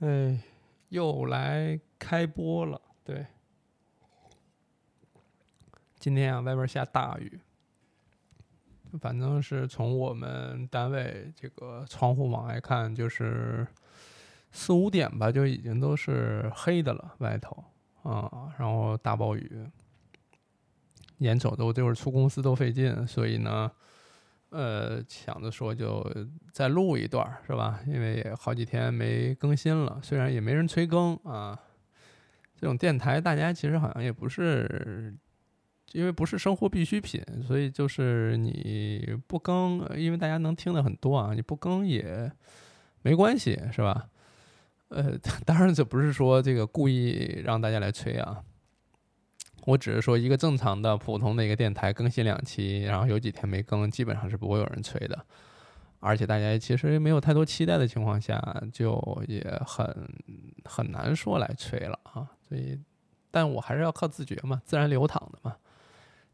哎，又来开播了。对，今天啊，外边下大雨，反正是从我们单位这个窗户往外看，就是四五点吧，就已经都是黑的了，外头啊，然后大暴雨，眼瞅着我这会儿出公司都费劲，所以呢。呃，想着说就再录一段是吧？因为也好几天没更新了，虽然也没人催更啊。这种电台大家其实好像也不是，因为不是生活必需品，所以就是你不更，因为大家能听的很多啊，你不更也没关系是吧？呃，当然这不是说这个故意让大家来催啊。我只是说一个正常的、普通的一个电台更新两期，然后有几天没更，基本上是不会有人催的。而且大家其实没有太多期待的情况下，就也很很难说来催了啊。所以，但我还是要靠自觉嘛，自然流淌的嘛。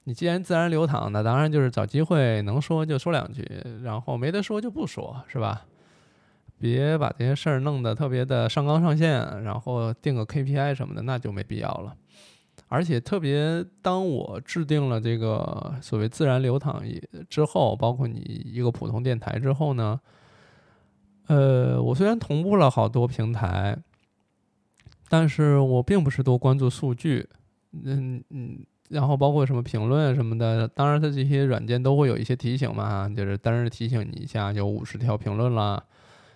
你既然自然流淌，那当然就是找机会能说就说两句，然后没得说就不说，是吧？别把这些事儿弄得特别的上纲上线，然后定个 KPI 什么的，那就没必要了。而且特别，当我制定了这个所谓自然流淌之后，包括你一个普通电台之后呢，呃，我虽然同步了好多平台，但是我并不是多关注数据，嗯嗯，然后包括什么评论什么的，当然它这些软件都会有一些提醒嘛，就是单日提醒你一下，有五十条评论了，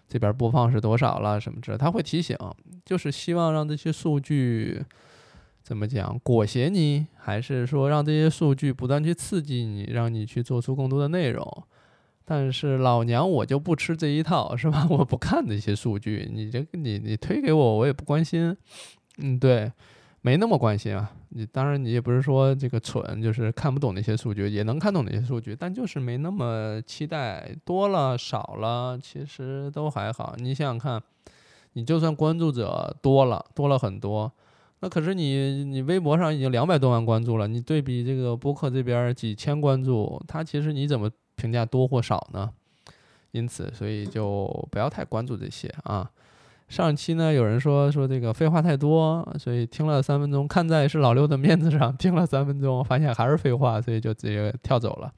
这边播放是多少了什么之类，它会提醒，就是希望让这些数据。怎么讲？裹挟你，还是说让这些数据不断去刺激你，让你去做出更多的内容？但是老娘我就不吃这一套，是吧？我不看那些数据，你这你你推给我，我也不关心。嗯，对，没那么关心啊。你当然你也不是说这个蠢，就是看不懂那些数据，也能看懂那些数据，但就是没那么期待。多了少了，其实都还好。你想想看，你就算关注者多了，多了很多。那可是你，你微博上已经两百多万关注了，你对比这个播客这边几千关注，它其实你怎么评价多或少呢？因此，所以就不要太关注这些啊。上期呢，有人说说这个废话太多，所以听了三分钟，看在是老六的面子上，听了三分钟，发现还是废话，所以就直接跳走了。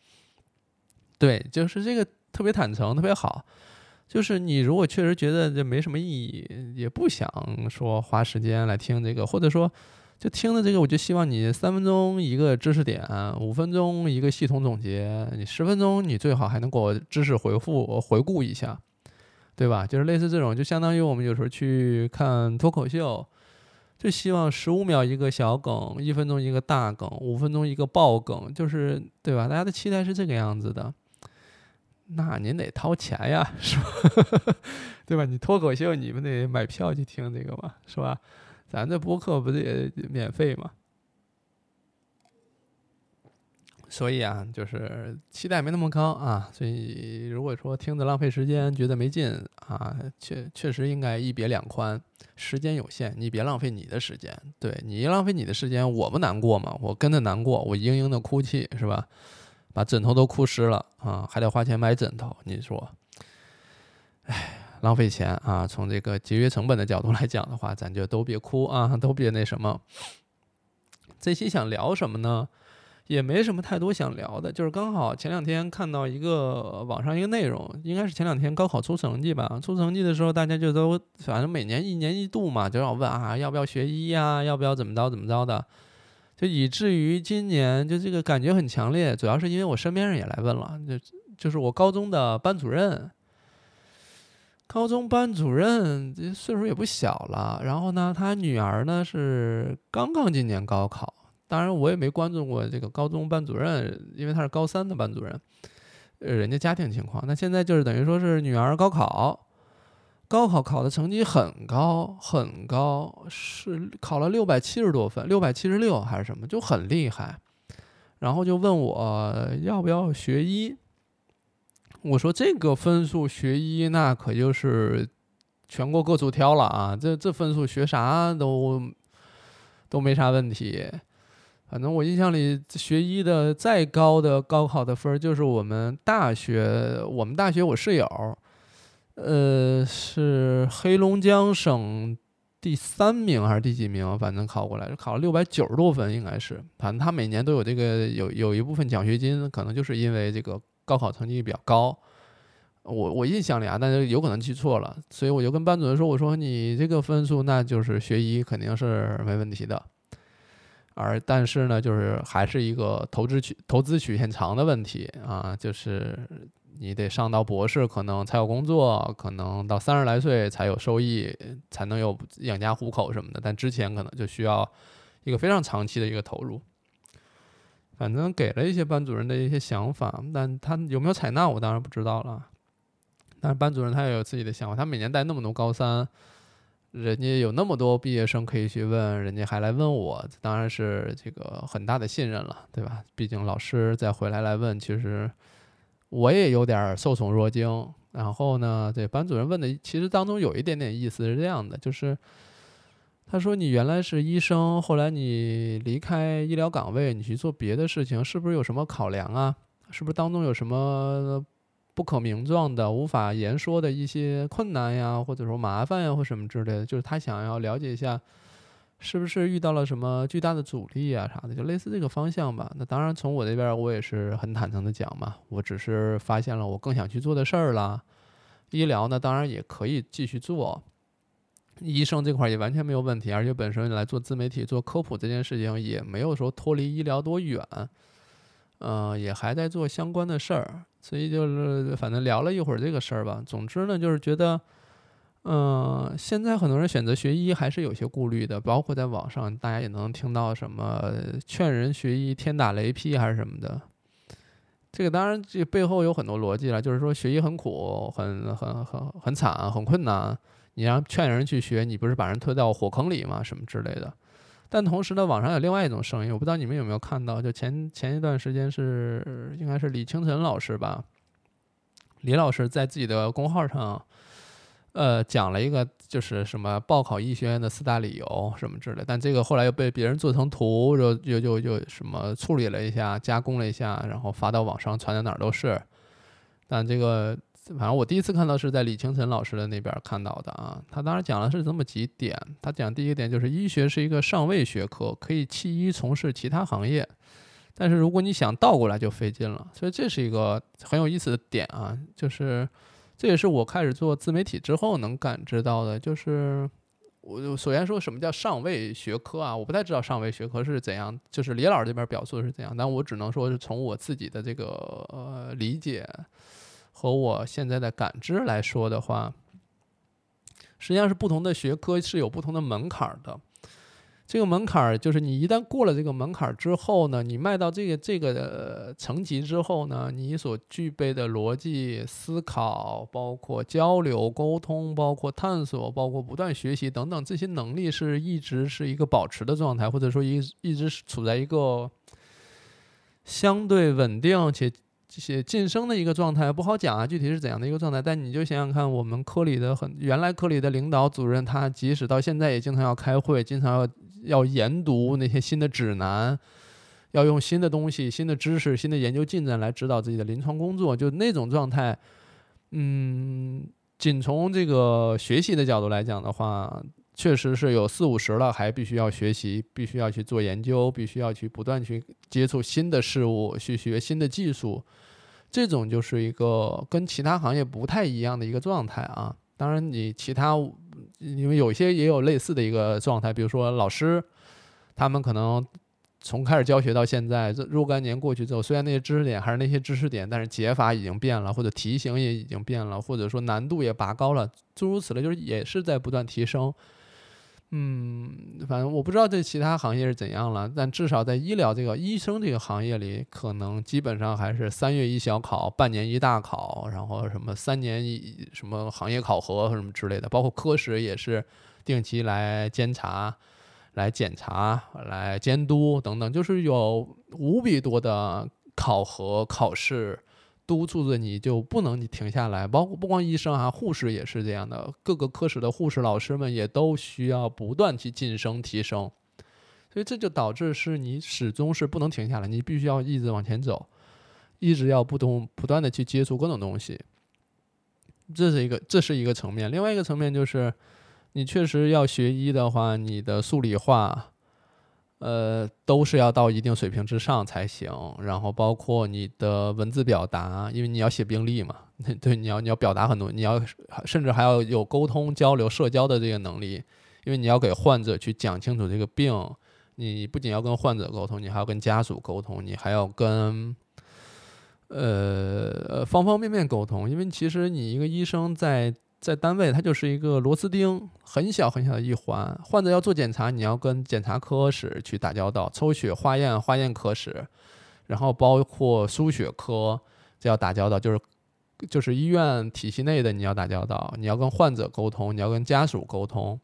对，就是这个特别坦诚，特别好。就是你如果确实觉得这没什么意义，也不想说花时间来听这个，或者说就听的这个，我就希望你三分钟一个知识点，五分钟一个系统总结，你十分钟你最好还能给我知识回复回顾一下，对吧？就是类似这种，就相当于我们有时候去看脱口秀，就希望十五秒一个小梗，一分钟一个大梗，五分钟一个爆梗，就是对吧？大家的期待是这个样子的。那您得掏钱呀，是吧？对吧？你脱口秀，你们得买票去听这个嘛，是吧？咱这播客不得免费嘛？所以啊，就是期待没那么高啊。所以如果说听着浪费时间，觉得没劲啊，确确实应该一别两宽。时间有限，你别浪费你的时间。对你一浪费你的时间，我不难过吗？我跟着难过，我嘤嘤的哭泣，是吧？把枕头都哭湿了啊，还得花钱买枕头，你说，哎，浪费钱啊！从这个节约成本的角度来讲的话，咱就都别哭啊，都别那什么。这期想聊什么呢？也没什么太多想聊的，就是刚好前两天看到一个网上一个内容，应该是前两天高考出成绩吧。出成绩的时候，大家就都反正每年一年一度嘛，就要问啊，要不要学医呀？要不要怎么着怎么着的？就以至于今年就这个感觉很强烈，主要是因为我身边人也来问了，就就是我高中的班主任，高中班主任这岁数也不小了，然后呢，他女儿呢是刚刚今年高考，当然我也没关注过这个高中班主任，因为他是高三的班主任，呃，人家家庭情况，那现在就是等于说是女儿高考。高考考的成绩很高很高，是考了六百七十多分，六百七十六还是什么，就很厉害。然后就问我要不要学医，我说这个分数学医那可就是全国各处挑了啊，这这分数学啥都都没啥问题。反正我印象里学医的再高的高考的分就是我们大学，我们大学我室友。呃，是黑龙江省第三名还是第几名？反正考过来，考了六百九十多分，应该是。反正他每年都有这个有有一部分奖学金，可能就是因为这个高考成绩比较高。我我印象里啊，但是有可能记错了，所以我就跟班主任说：“我说你这个分数，那就是学医肯定是没问题的。而但是呢，就是还是一个投资曲投资曲线长的问题啊，就是。”你得上到博士，可能才有工作，可能到三十来岁才有收益，才能有养家糊口什么的。但之前可能就需要一个非常长期的一个投入。反正给了一些班主任的一些想法，但他有没有采纳，我当然不知道了。但是班主任他也有自己的想法，他每年带那么多高三，人家有那么多毕业生可以去问，人家还来问我，当然是这个很大的信任了，对吧？毕竟老师再回来来问，其实。我也有点受宠若惊，然后呢，这班主任问的其实当中有一点点意思是这样的，就是他说你原来是医生，后来你离开医疗岗位，你去做别的事情，是不是有什么考量啊？是不是当中有什么不可名状的、无法言说的一些困难呀，或者说麻烦呀，或什么之类的？就是他想要了解一下。是不是遇到了什么巨大的阻力啊啥的，就类似这个方向吧。那当然，从我这边我也是很坦诚的讲嘛，我只是发现了我更想去做的事儿了。医疗呢，当然也可以继续做，医生这块也完全没有问题，而且本身来做自媒体、做科普这件事情也没有说脱离医疗多远，嗯，也还在做相关的事儿。所以就是反正聊了一会儿这个事儿吧。总之呢，就是觉得。嗯，现在很多人选择学医还是有些顾虑的，包括在网上，大家也能听到什么劝人学医天打雷劈还是什么的。这个当然这背后有很多逻辑了，就是说学医很苦、很很很很惨、很困难，你让劝人去学，你不是把人推到火坑里吗？什么之类的。但同时呢，网上有另外一种声音，我不知道你们有没有看到，就前前一段时间是应该是李清晨老师吧，李老师在自己的公号上。呃，讲了一个就是什么报考医学院的四大理由什么之类，但这个后来又被别人做成图，又又又又什么处理了一下，加工了一下，然后发到网上，传到哪儿都是。但这个反正我第一次看到是在李清晨老师的那边看到的啊，他当时讲的是这么几点，他讲第一个点就是医学是一个上位学科，可以弃医从事其他行业，但是如果你想倒过来就费劲了，所以这是一个很有意思的点啊，就是。这也是我开始做自媒体之后能感知到的，就是我首先说什么叫上位学科啊？我不太知道上位学科是怎样，就是李老师这边表述的是怎样，但我只能说是从我自己的这个呃理解和我现在的感知来说的话，实际上是不同的学科是有不同的门槛的。这个门槛儿就是你一旦过了这个门槛儿之后呢，你迈到这个这个层级之后呢，你所具备的逻辑思考、包括交流沟通、包括探索、包括不断学习等等这些能力是一直是一个保持的状态，或者说一一直是处在一个相对稳定且且晋升的一个状态，不好讲啊，具体是怎样的一个状态。但你就想想看，我们科里的很原来科里的领导主任，他即使到现在也经常要开会，经常要。要研读那些新的指南，要用新的东西、新的知识、新的研究进展来指导自己的临床工作，就那种状态。嗯，仅从这个学习的角度来讲的话，确实是有四五十了，还必须要学习，必须要去做研究，必须要去不断去接触新的事物，去学新的技术。这种就是一个跟其他行业不太一样的一个状态啊。当然，你其他。因为有一些也有类似的一个状态，比如说老师，他们可能从开始教学到现在，这若干年过去之后，虽然那些知识点还是那些知识点，但是解法已经变了，或者题型也已经变了，或者说难度也拔高了，诸如此类，就是也是在不断提升。嗯，反正我不知道这其他行业是怎样了，但至少在医疗这个医生这个行业里，可能基本上还是三月一小考，半年一大考，然后什么三年一什么行业考核什么之类的，包括科室也是定期来监察、来检查、来监督等等，就是有无比多的考核考试。督促着你就不能你停下来，包括不光医生啊，护士也是这样的，各个科室的护士老师们也都需要不断去晋升提升，所以这就导致是你始终是不能停下来，你必须要一直往前走，一直要不同不断的去接触各种东西。这是一个这是一个层面。另外一个层面就是，你确实要学医的话，你的数理化，呃，都是要到一定水平之上才行。然后包括你的文字表达，因为你要写病历嘛，对，你要你要表达很多，你要甚至还要有沟通、交流、社交的这个能力，因为你要给患者去讲清楚这个病。你不仅要跟患者沟通，你还要跟家属沟通，你还要跟呃方方面面沟通。因为其实你一个医生在在单位，他就是一个螺丝钉，很小很小的一环。患者要做检查，你要跟检查科室去打交道；抽血化验，化验科室，然后包括输血科，这要打交道，就是就是医院体系内的你要打交道，你要跟患者沟通，你要跟家属沟通。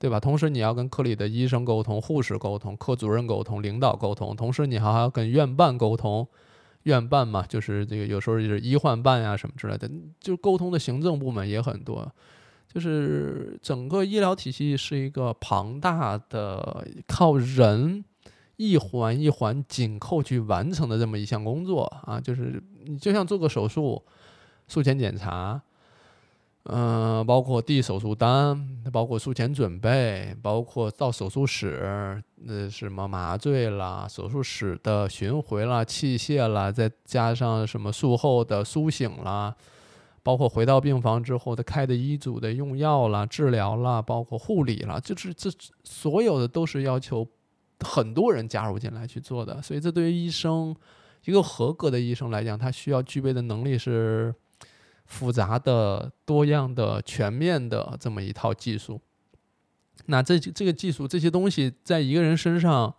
对吧？同时你要跟科里的医生沟通、护士沟通、科主任沟通、领导沟通，同时你还要跟院办沟通。院办嘛，就是这个有时候就是医患办呀什么之类的，就沟通的行政部门也很多。就是整个医疗体系是一个庞大的、靠人一环一环紧扣去完成的这么一项工作啊。就是你就像做个手术，术前检查。嗯，包括递手术单，包括术前准备，包括到手术室，那什么麻醉啦，手术室的巡回啦，器械啦，再加上什么术后的苏醒啦，包括回到病房之后的开的医嘱的用药啦、治疗啦，包括护理啦，就是这所有的都是要求很多人加入进来去做的。所以，这对于医生一个合格的医生来讲，他需要具备的能力是。复杂的、多样的、全面的这么一套技术，那这这个技术这些东西在一个人身上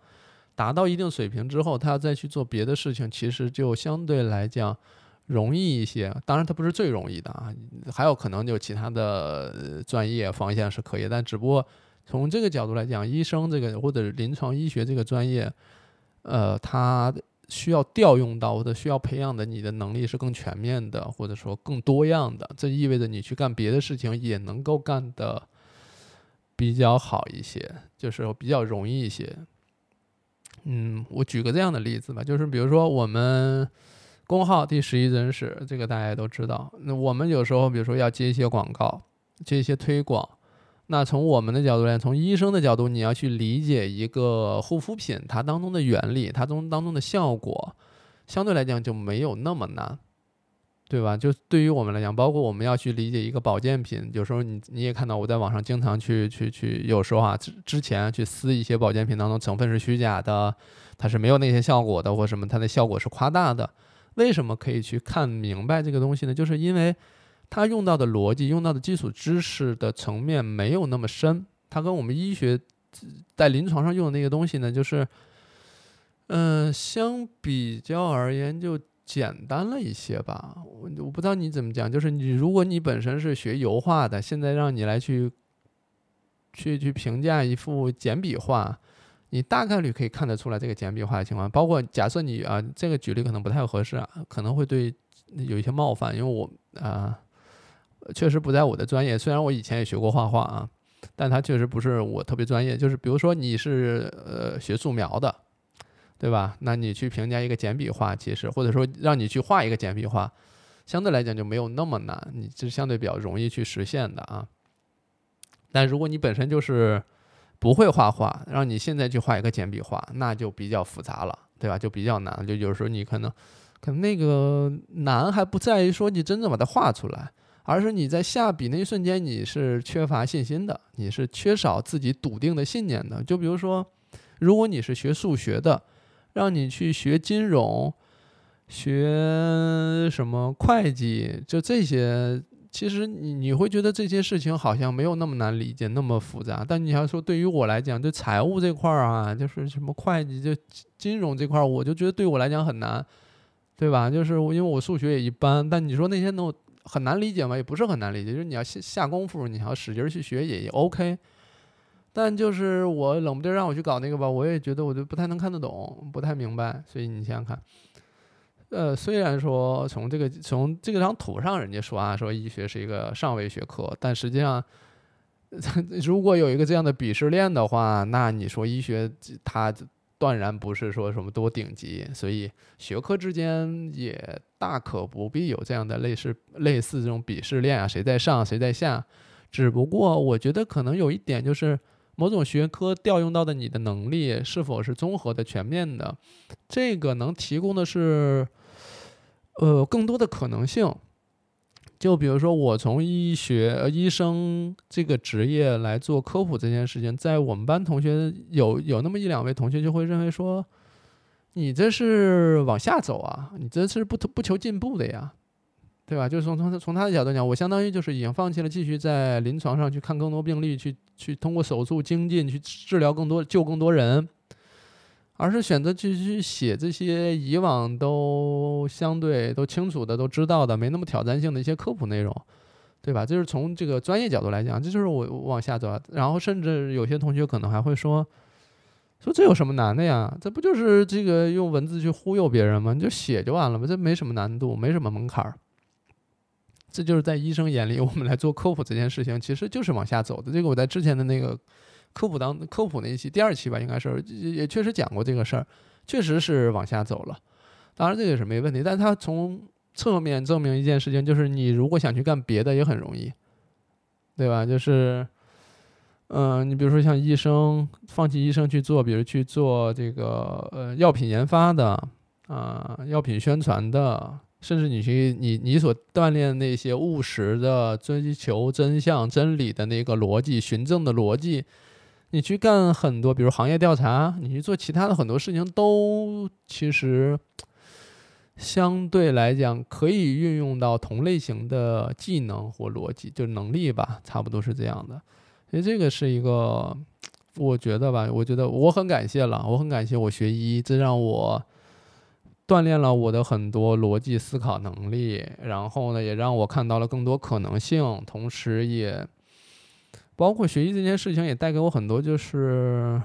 达到一定水平之后，他要再去做别的事情，其实就相对来讲容易一些。当然，它不是最容易的啊，还有可能就其他的专业方向是可以，但只不过从这个角度来讲，医生这个或者临床医学这个专业，呃，它。需要调用到或者需要培养的你的能力是更全面的，或者说更多样的。这意味着你去干别的事情也能够干得比较好一些，就是比较容易一些。嗯，我举个这样的例子吧，就是比如说我们公号第十一真实，这个大家都知道。那我们有时候比如说要接一些广告，接一些推广。那从我们的角度来，从医生的角度，你要去理解一个护肤品它当中的原理，它中当中的效果，相对来讲就没有那么难，对吧？就对于我们来讲，包括我们要去理解一个保健品，有时候你你也看到我在网上经常去去去，有时候啊之之前去撕一些保健品当中成分是虚假的，它是没有那些效果的，或什么它的效果是夸大的，为什么可以去看明白这个东西呢？就是因为。它用到的逻辑、用到的基础知识的层面没有那么深，它跟我们医学在临床上用的那个东西呢，就是，嗯，相比较而言就简单了一些吧。我我不知道你怎么讲，就是你如果你本身是学油画的，现在让你来去去去评价一幅简笔画，你大概率可以看得出来这个简笔画的情况。包括假设你啊，这个举例可能不太合适啊，可能会对有一些冒犯，因为我啊。确实不在我的专业，虽然我以前也学过画画啊，但它确实不是我特别专业。就是比如说你是呃学素描的，对吧？那你去评价一个简笔画，其实或者说让你去画一个简笔画，相对来讲就没有那么难，你这是相对比较容易去实现的啊。但如果你本身就是不会画画，让你现在去画一个简笔画，那就比较复杂了，对吧？就比较难，就有时候你可能可能那个难还不在于说你真正把它画出来。而是你在下笔那一瞬间，你是缺乏信心的，你是缺少自己笃定的信念的。就比如说，如果你是学数学的，让你去学金融、学什么会计，就这些，其实你你会觉得这些事情好像没有那么难理解，那么复杂。但你要说对于我来讲，就财务这块儿啊，就是什么会计、就金融这块儿，我就觉得对我来讲很难，对吧？就是因为我数学也一般，但你说那些能。很难理解吗？也不是很难理解，就是你要下下功夫，你要使劲去学也 OK。但就是我冷不丁让我去搞那个吧，我也觉得我就不太能看得懂，不太明白。所以你想想看，呃，虽然说从这个从这张图上人家说啊，说医学是一个上位学科，但实际上，如果有一个这样的鄙视链的话，那你说医学它断然不是说什么多顶级，所以学科之间也大可不必有这样的类似类似这种鄙视链啊，谁在上谁在下。只不过我觉得可能有一点就是，某种学科调用到的你的能力是否是综合的、全面的，这个能提供的是，呃，更多的可能性。就比如说，我从医学医生这个职业来做科普这件事情，在我们班同学有有那么一两位同学就会认为说，你这是往下走啊，你这是不不求进步的呀，对吧？就是从从从他的角度讲，我相当于就是已经放弃了继续在临床上去看更多病例，去去通过手术精进去治疗更多救更多人。而是选择去去写这些以往都相对都清楚的、都知道的、没那么挑战性的一些科普内容，对吧？就是从这个专业角度来讲，这就是我往下走。然后甚至有些同学可能还会说：“说这有什么难的呀？这不就是这个用文字去忽悠别人吗？你就写就完了嘛？这没什么难度，没什么门槛儿。”这就是在医生眼里，我们来做科普这件事情，其实就是往下走的。这个我在之前的那个。科普当科普那一期第二期吧，应该是也确实讲过这个事儿，确实是往下走了。当然这个是没问题，但他从侧面证明一件事情，就是你如果想去干别的也很容易，对吧？就是，嗯，你比如说像医生放弃医生去做，比如去做这个呃药品研发的啊，药品宣传的，甚至你去你你所锻炼那些务实的追求真相真理的那个逻辑、循证的逻辑。你去干很多，比如行业调查，你去做其他的很多事情，都其实相对来讲可以运用到同类型的技能或逻辑，就是能力吧，差不多是这样的。所以这个是一个，我觉得吧，我觉得我很感谢了，我很感谢我学医，这让我锻炼了我的很多逻辑思考能力，然后呢，也让我看到了更多可能性，同时也。包括学医这件事情也带给我很多，就是，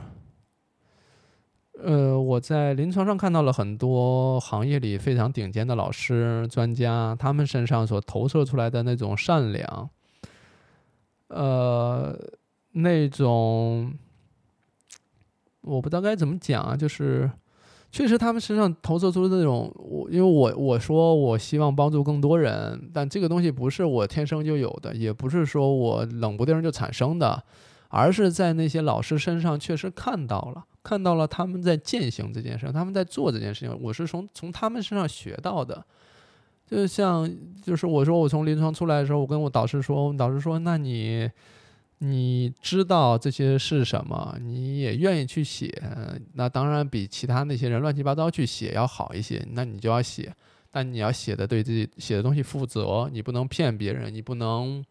呃，我在临床上看到了很多行业里非常顶尖的老师、专家，他们身上所投射出来的那种善良，呃，那种，我不知道该怎么讲啊，就是。确实，他们身上投射出的那种，我因为我我说我希望帮助更多人，但这个东西不是我天生就有的，也不是说我冷不丁就产生的，而是在那些老师身上确实看到了，看到了他们在践行这件事，他们在做这件事情，我是从从他们身上学到的。就像就是我说我从临床出来的时候，我跟我导师说，我导师说，那你。你知道这些是什么？你也愿意去写，那当然比其他那些人乱七八糟去写要好一些。那你就要写，但你要写的对自己写的东西负责，你不能骗别人，你不能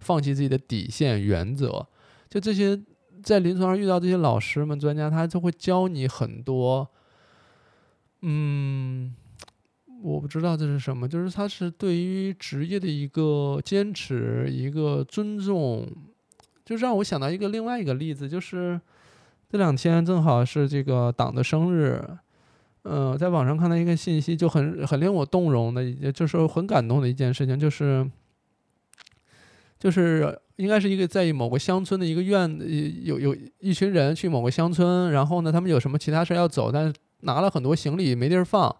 放弃自己的底线原则。就这些，在临床上遇到这些老师们、专家，他就会教你很多。嗯，我不知道这是什么，就是他是对于职业的一个坚持，一个尊重。就让我想到一个另外一个例子，就是这两天正好是这个党的生日，嗯，在网上看到一个信息，就很很令我动容的，也就是很感动的一件事情，就是就是应该是一个在某个乡村的一个院，有有一群人去某个乡村，然后呢，他们有什么其他事要走，但是拿了很多行李没地儿放，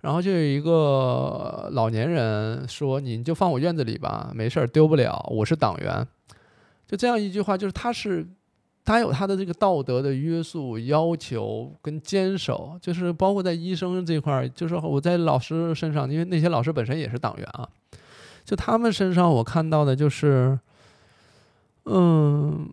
然后就有一个老年人说：“你就放我院子里吧，没事儿，丢不了，我是党员。”就这样一句话，就是他是，他有他的这个道德的约束、要求跟坚守，就是包括在医生这块儿，就是我在老师身上，因为那些老师本身也是党员啊，就他们身上我看到的就是，嗯，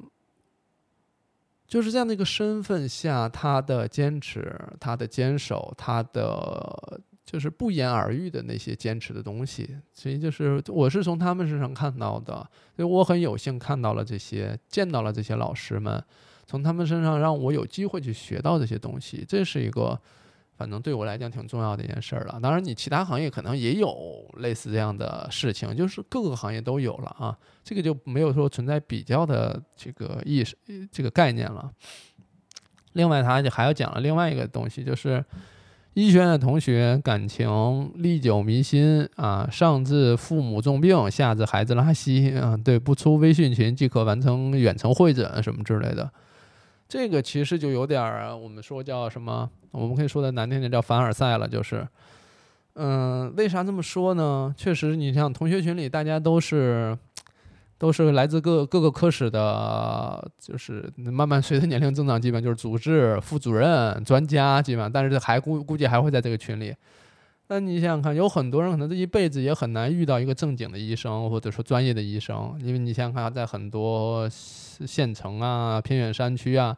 就是这样的一个身份下，他的坚持、他的坚守、他的。就是不言而喻的那些坚持的东西，所以就是我是从他们身上看到的，所以我很有幸看到了这些，见到了这些老师们，从他们身上让我有机会去学到这些东西，这是一个反正对我来讲挺重要的一件事儿了。当然，你其他行业可能也有类似这样的事情，就是各个行业都有了啊，这个就没有说存在比较的这个意识这个概念了。另外，他就还要讲了另外一个东西，就是。医学院的同学感情历久弥新啊，上至父母重病，下至孩子拉稀啊，对，不出微信群即可完成远程会诊什么之类的。这个其实就有点儿，我们说叫什么？我们可以说的难听点叫凡尔赛了，就是，嗯，为啥这么说呢？确实，你像同学群里，大家都是都是来自各各个科室的，就是慢慢随着年龄增长，基本就是组织副主任、专家，基本上，但是还估估计还会在这个群里。那你想想看，有很多人可能这一辈子也很难遇到一个正经的医生，或者说专业的医生，因为你想想看，在很多。县城啊，偏远山区啊，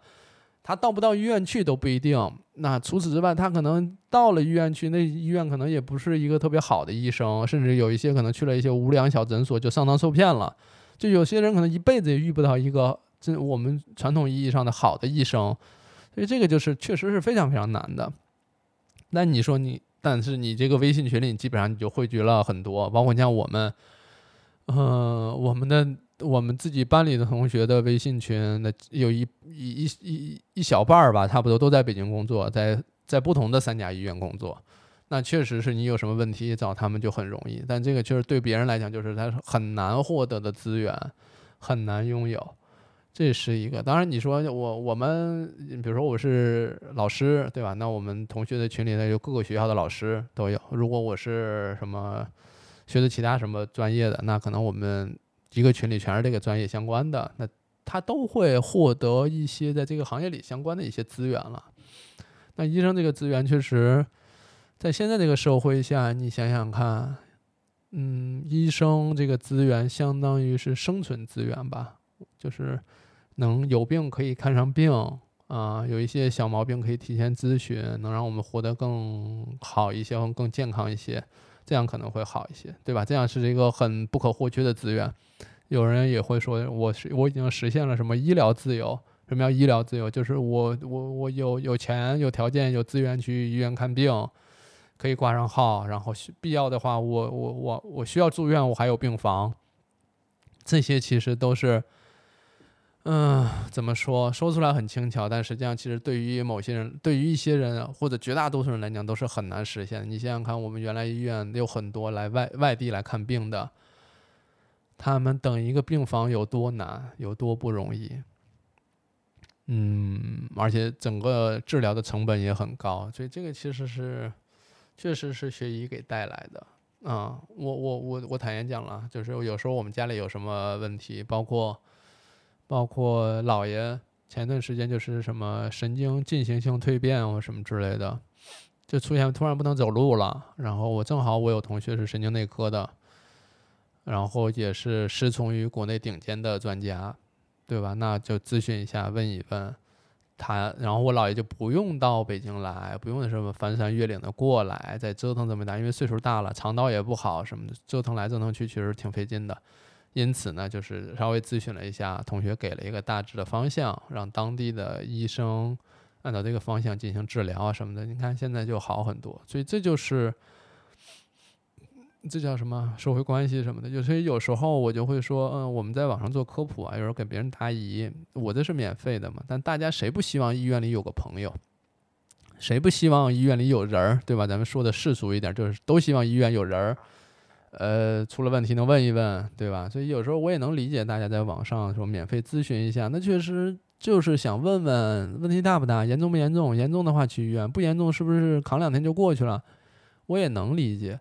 他到不到医院去都不一定。那除此之外，他可能到了医院去，那医院可能也不是一个特别好的医生，甚至有一些可能去了一些无良小诊所就上当受骗了。就有些人可能一辈子也遇不到一个这我们传统意义上的好的医生，所以这个就是确实是非常非常难的。那你说你，但是你这个微信群里基本上你就汇聚了很多，包括像我们，嗯，我们的。我们自己班里的同学的微信群，那有一一一一一小半儿吧，差不多都在北京工作，在在不同的三甲医院工作。那确实是你有什么问题找他们就很容易，但这个确实对别人来讲就是他很难获得的资源，很难拥有。这是一个。当然你说我我们，比如说我是老师，对吧？那我们同学的群里呢，有各个学校的老师都有。如果我是什么学的其他什么专业的，那可能我们。一个群里全是这个专业相关的，那他都会获得一些在这个行业里相关的一些资源了。那医生这个资源确实，在现在这个社会下，你想想看，嗯，医生这个资源相当于是生存资源吧，就是能有病可以看上病啊，有一些小毛病可以提前咨询，能让我们活得更好一些，更健康一些。这样可能会好一些，对吧？这样是一个很不可或缺的资源。有人也会说，我是我已经实现了什么医疗自由？什么叫医疗自由？就是我我我有有钱、有条件、有资源去医院看病，可以挂上号，然后必要的话，我我我我需要住院，我还有病房。这些其实都是。嗯，怎么说？说出来很轻巧，但实际上，其实对于某些人，对于一些人或者绝大多数人来讲，都是很难实现。你想想看，我们原来医院有很多来外外地来看病的，他们等一个病房有多难，有多不容易。嗯，而且整个治疗的成本也很高，所以这个其实是，确实是学医给带来的。啊，我我我我坦言讲了，就是有时候我们家里有什么问题，包括。包括姥爷前段时间就是什么神经进行性蜕变或什么之类的，就出现突然不能走路了。然后我正好我有同学是神经内科的，然后也是师从于国内顶尖的专家，对吧？那就咨询一下，问一问他。然后我姥爷就不用到北京来，不用什么翻山越岭的过来，再折腾这么大，因为岁数大了，肠道也不好什么的，折腾来折腾去确实挺费劲的。因此呢，就是稍微咨询了一下，同学给了一个大致的方向，让当地的医生按照这个方向进行治疗啊什么的。你看现在就好很多，所以这就是这叫什么社会关系什么的。就所以有时候我就会说，嗯，我们在网上做科普啊，有时候给别人答疑，我这是免费的嘛。但大家谁不希望医院里有个朋友？谁不希望医院里有人儿，对吧？咱们说的世俗一点，就是都希望医院有人儿。呃，出了问题能问一问，对吧？所以有时候我也能理解大家在网上说免费咨询一下，那确实就是想问问问题大不大，严重不严重？严重的话去医院，不严重是不是扛两天就过去了？我也能理解，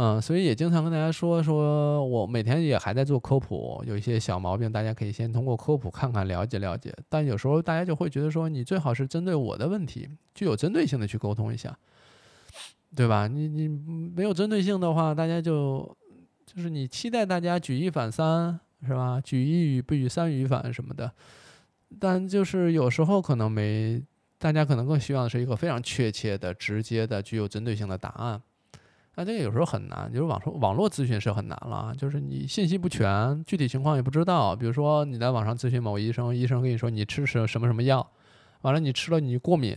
嗯，所以也经常跟大家说说，我每天也还在做科普，有一些小毛病，大家可以先通过科普看看，了解了解。但有时候大家就会觉得说，你最好是针对我的问题，具有针对性的去沟通一下。对吧？你你没有针对性的话，大家就就是你期待大家举一反三，是吧？举一语不语三语反什么的，但就是有时候可能没，大家可能更希望是一个非常确切的、直接的、具有针对性的答案。那这个有时候很难，就是网上网络咨询是很难了，就是你信息不全，具体情况也不知道。比如说你在网上咨询某医生，医生跟你说你吃什什么什么药，完了你吃了你过敏。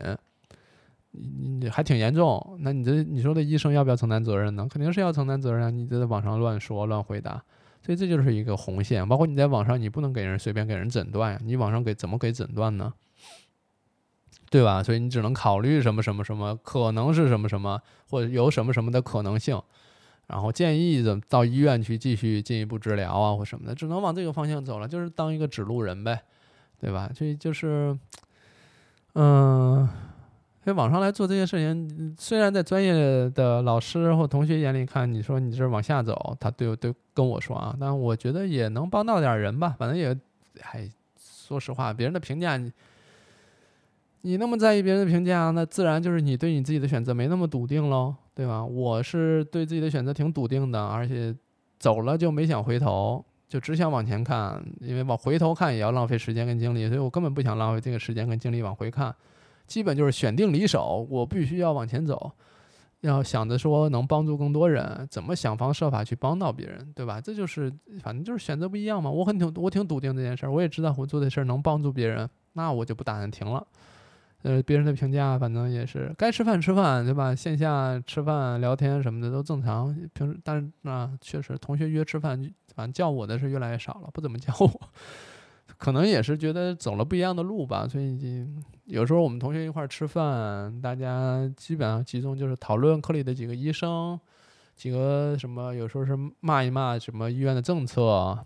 你你还挺严重，那你这你说的医生要不要承担责任呢？肯定是要承担责任啊！你在网上乱说乱回答，所以这就是一个红线。包括你在网上，你不能给人随便给人诊断呀，你网上给怎么给诊断呢？对吧？所以你只能考虑什么什么什么，可能是什么什么，或者有什么什么的可能性，然后建议怎么到医院去继续进一步治疗啊或什么的，只能往这个方向走了，就是当一个指路人呗。对吧？所以就是，嗯，所以网上来做这件事情，虽然在专业的老师或同学眼里看，你说你这往下走，他对对跟我说啊，但我觉得也能帮到点人吧，反正也，还说实话，别人的评价你。那么在意别人的评价，那自然就是你对你自己的选择没那么笃定喽，对吧？我是对自己的选择挺笃定的，而且走了就没想回头，就只想往前看，因为往回头看也要浪费时间跟精力，所以我根本不想浪费这个时间跟精力往回看，基本就是选定离手，我必须要往前走，要想着说能帮助更多人，怎么想方设法去帮到别人，对吧？这就是反正就是选择不一样嘛。我很挺我挺笃定这件事儿，我也知道我做的事儿能帮助别人，那我就不打算停了。呃，别人的评价反正也是该吃饭吃饭，对吧？线下吃饭聊天什么的都正常。平时，但是啊，确实同学约吃饭，反正叫我的是越来越少了，不怎么叫我。可能也是觉得走了不一样的路吧。所以有时候我们同学一块吃饭，大家基本上集中就是讨论科里的几个医生，几个什么，有时候是骂一骂什么医院的政策，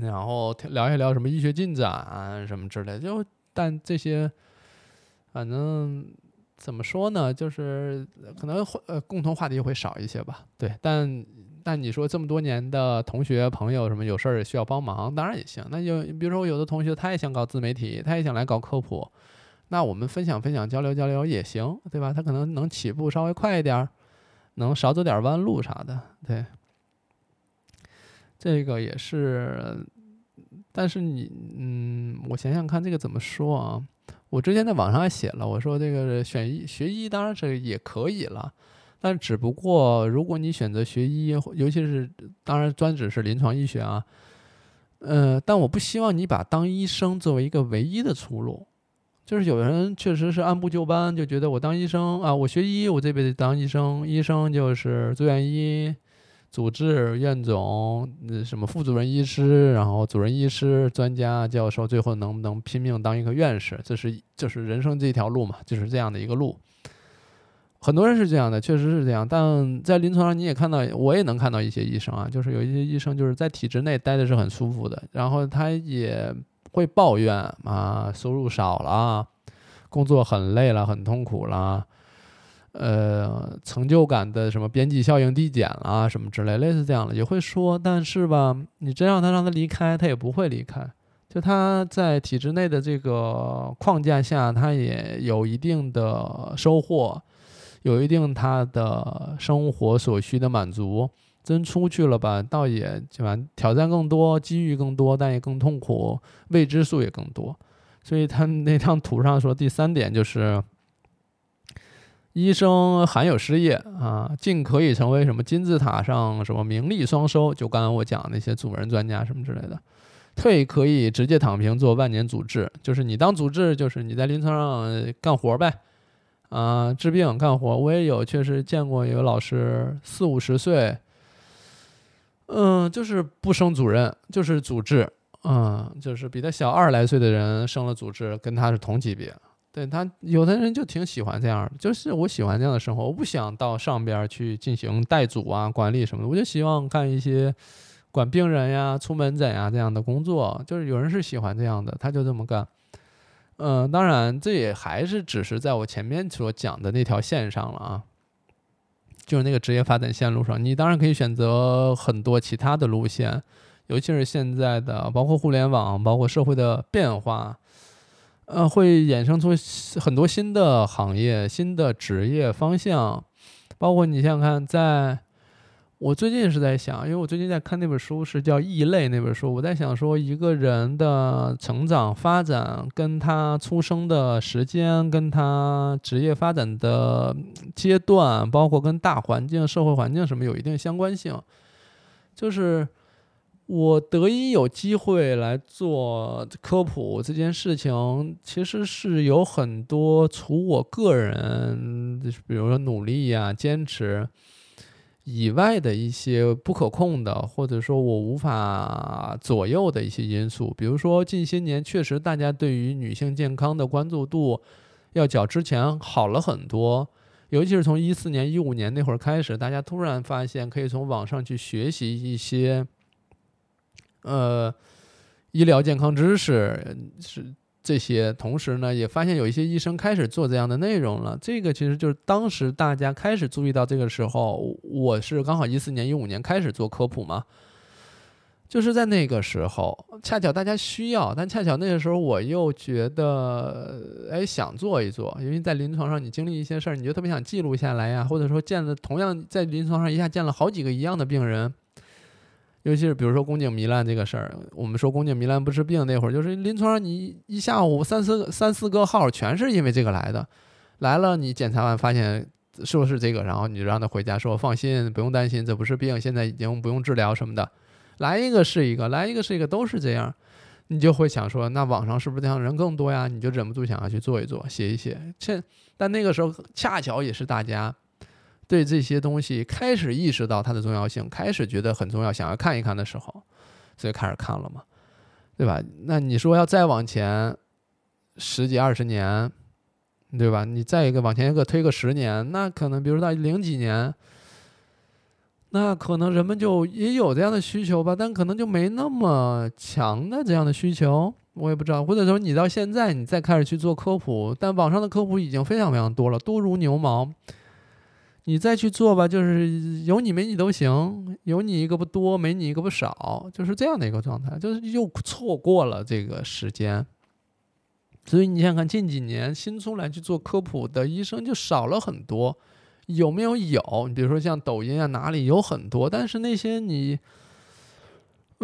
然后聊一聊什么医学进展什么之类的。就但这些。反正怎么说呢，就是可能会呃共同话题会少一些吧。对，但但你说这么多年的同学朋友什么有事儿需要帮忙，当然也行。那就比如说我有的同学他也想搞自媒体，他也想来搞科普，那我们分享分享交流交流也行，对吧？他可能能起步稍微快一点，能少走点弯路啥的。对，这个也是。但是你嗯，我想想看这个怎么说啊？我之前在网上还写了，我说这个选医学医当然是也可以了，但只不过如果你选择学医，尤其是当然专指是临床医学啊，呃，但我不希望你把当医生作为一个唯一的出路。就是有人确实是按部就班，就觉得我当医生啊，我学医，我这辈子当医生，医生就是住院医。主治、院总、那什么副主任医师，然后主任医师、专家、教授，最后能不能拼命当一个院士？这是就是人生这条路嘛，就是这样的一个路。很多人是这样的，确实是这样。但在临床上，你也看到，我也能看到一些医生啊，就是有一些医生就是在体制内待的是很舒服的，然后他也会抱怨啊，收入少了，工作很累了，很痛苦了。呃，成就感的什么边际效应递减了什么之类，类似这样的也会说，但是吧，你真让他让他离开，他也不会离开。就他在体制内的这个框架下，他也有一定的收获，有一定他的生活所需的满足。真出去了吧，倒也就完挑战更多，机遇更多，但也更痛苦，未知数也更多。所以他那张图上说，第三点就是。医生罕有失业啊，尽可以成为什么金字塔上什么名利双收，就刚刚我讲那些主任专家什么之类的，退可以直接躺平做万年主治，就是你当主治，就是你在临床上干活呗，啊，治病干活。我也有确实见过有老师四五十岁，嗯，就是不升主任，就是主治，嗯，就是比他小二十来岁的人升了主治，跟他是同级别。对他，有的人就挺喜欢这样，就是我喜欢这样的生活，我不想到上边去进行带组啊、管理什么的，我就希望干一些管病人呀、出门诊呀这样的工作。就是有人是喜欢这样的，他就这么干。嗯，当然这也还是只是在我前面所讲的那条线上了啊，就是那个职业发展线路上，你当然可以选择很多其他的路线，尤其是现在的包括互联网、包括社会的变化。呃，会衍生出很多新的行业、新的职业方向，包括你想想看，在我最近是在想，因为我最近在看那本书，是叫《异类》那本书，我在想说，一个人的成长发展跟他出生的时间、跟他职业发展的阶段，包括跟大环境、社会环境什么有一定相关性，就是。我得以有机会来做科普这件事情，其实是有很多除我个人，比如说努力呀、坚持以外的一些不可控的，或者说我无法左右的一些因素。比如说，近些年确实大家对于女性健康的关注度要较之前好了很多，尤其是从一四年、一五年那会儿开始，大家突然发现可以从网上去学习一些。呃，医疗健康知识是这些，同时呢，也发现有一些医生开始做这样的内容了。这个其实就是当时大家开始注意到这个时候，我是刚好一四年、一五年开始做科普嘛。就是在那个时候，恰巧大家需要，但恰巧那个时候我又觉得，哎，想做一做，因为在临床上你经历一些事儿，你就特别想记录下来呀，或者说见了同样在临床上一下见了好几个一样的病人，尤其是比如说宫颈糜烂这个事儿，我们说宫颈糜烂不是病那会儿，就是临床上你一下午三四三四个号全是因为这个来的，来了你检查完发现是不是这个，然后你就让他回家说放心，不用担心，这不是病，现在已经不用治疗什么的。来一个是一个，来一个是一个，都是这样，你就会想说，那网上是不是这样人更多呀？你就忍不住想要去做一做，写一写。这但那个时候恰巧也是大家对这些东西开始意识到它的重要性，开始觉得很重要，想要看一看的时候，所以开始看了嘛，对吧？那你说要再往前十几二十年，对吧？你再一个往前一个推个十年，那可能比如到零几年。那可能人们就也有这样的需求吧，但可能就没那么强的这样的需求，我也不知道。或者说你到现在你再开始去做科普，但网上的科普已经非常非常多了，多如牛毛。你再去做吧，就是有你没你都行，有你一个不多，没你一个不少，就是这样的一个状态，就是又错过了这个时间。所以你想看近几年新出来去做科普的医生就少了很多。有没有有？你比如说像抖音啊，哪里有很多，但是那些你，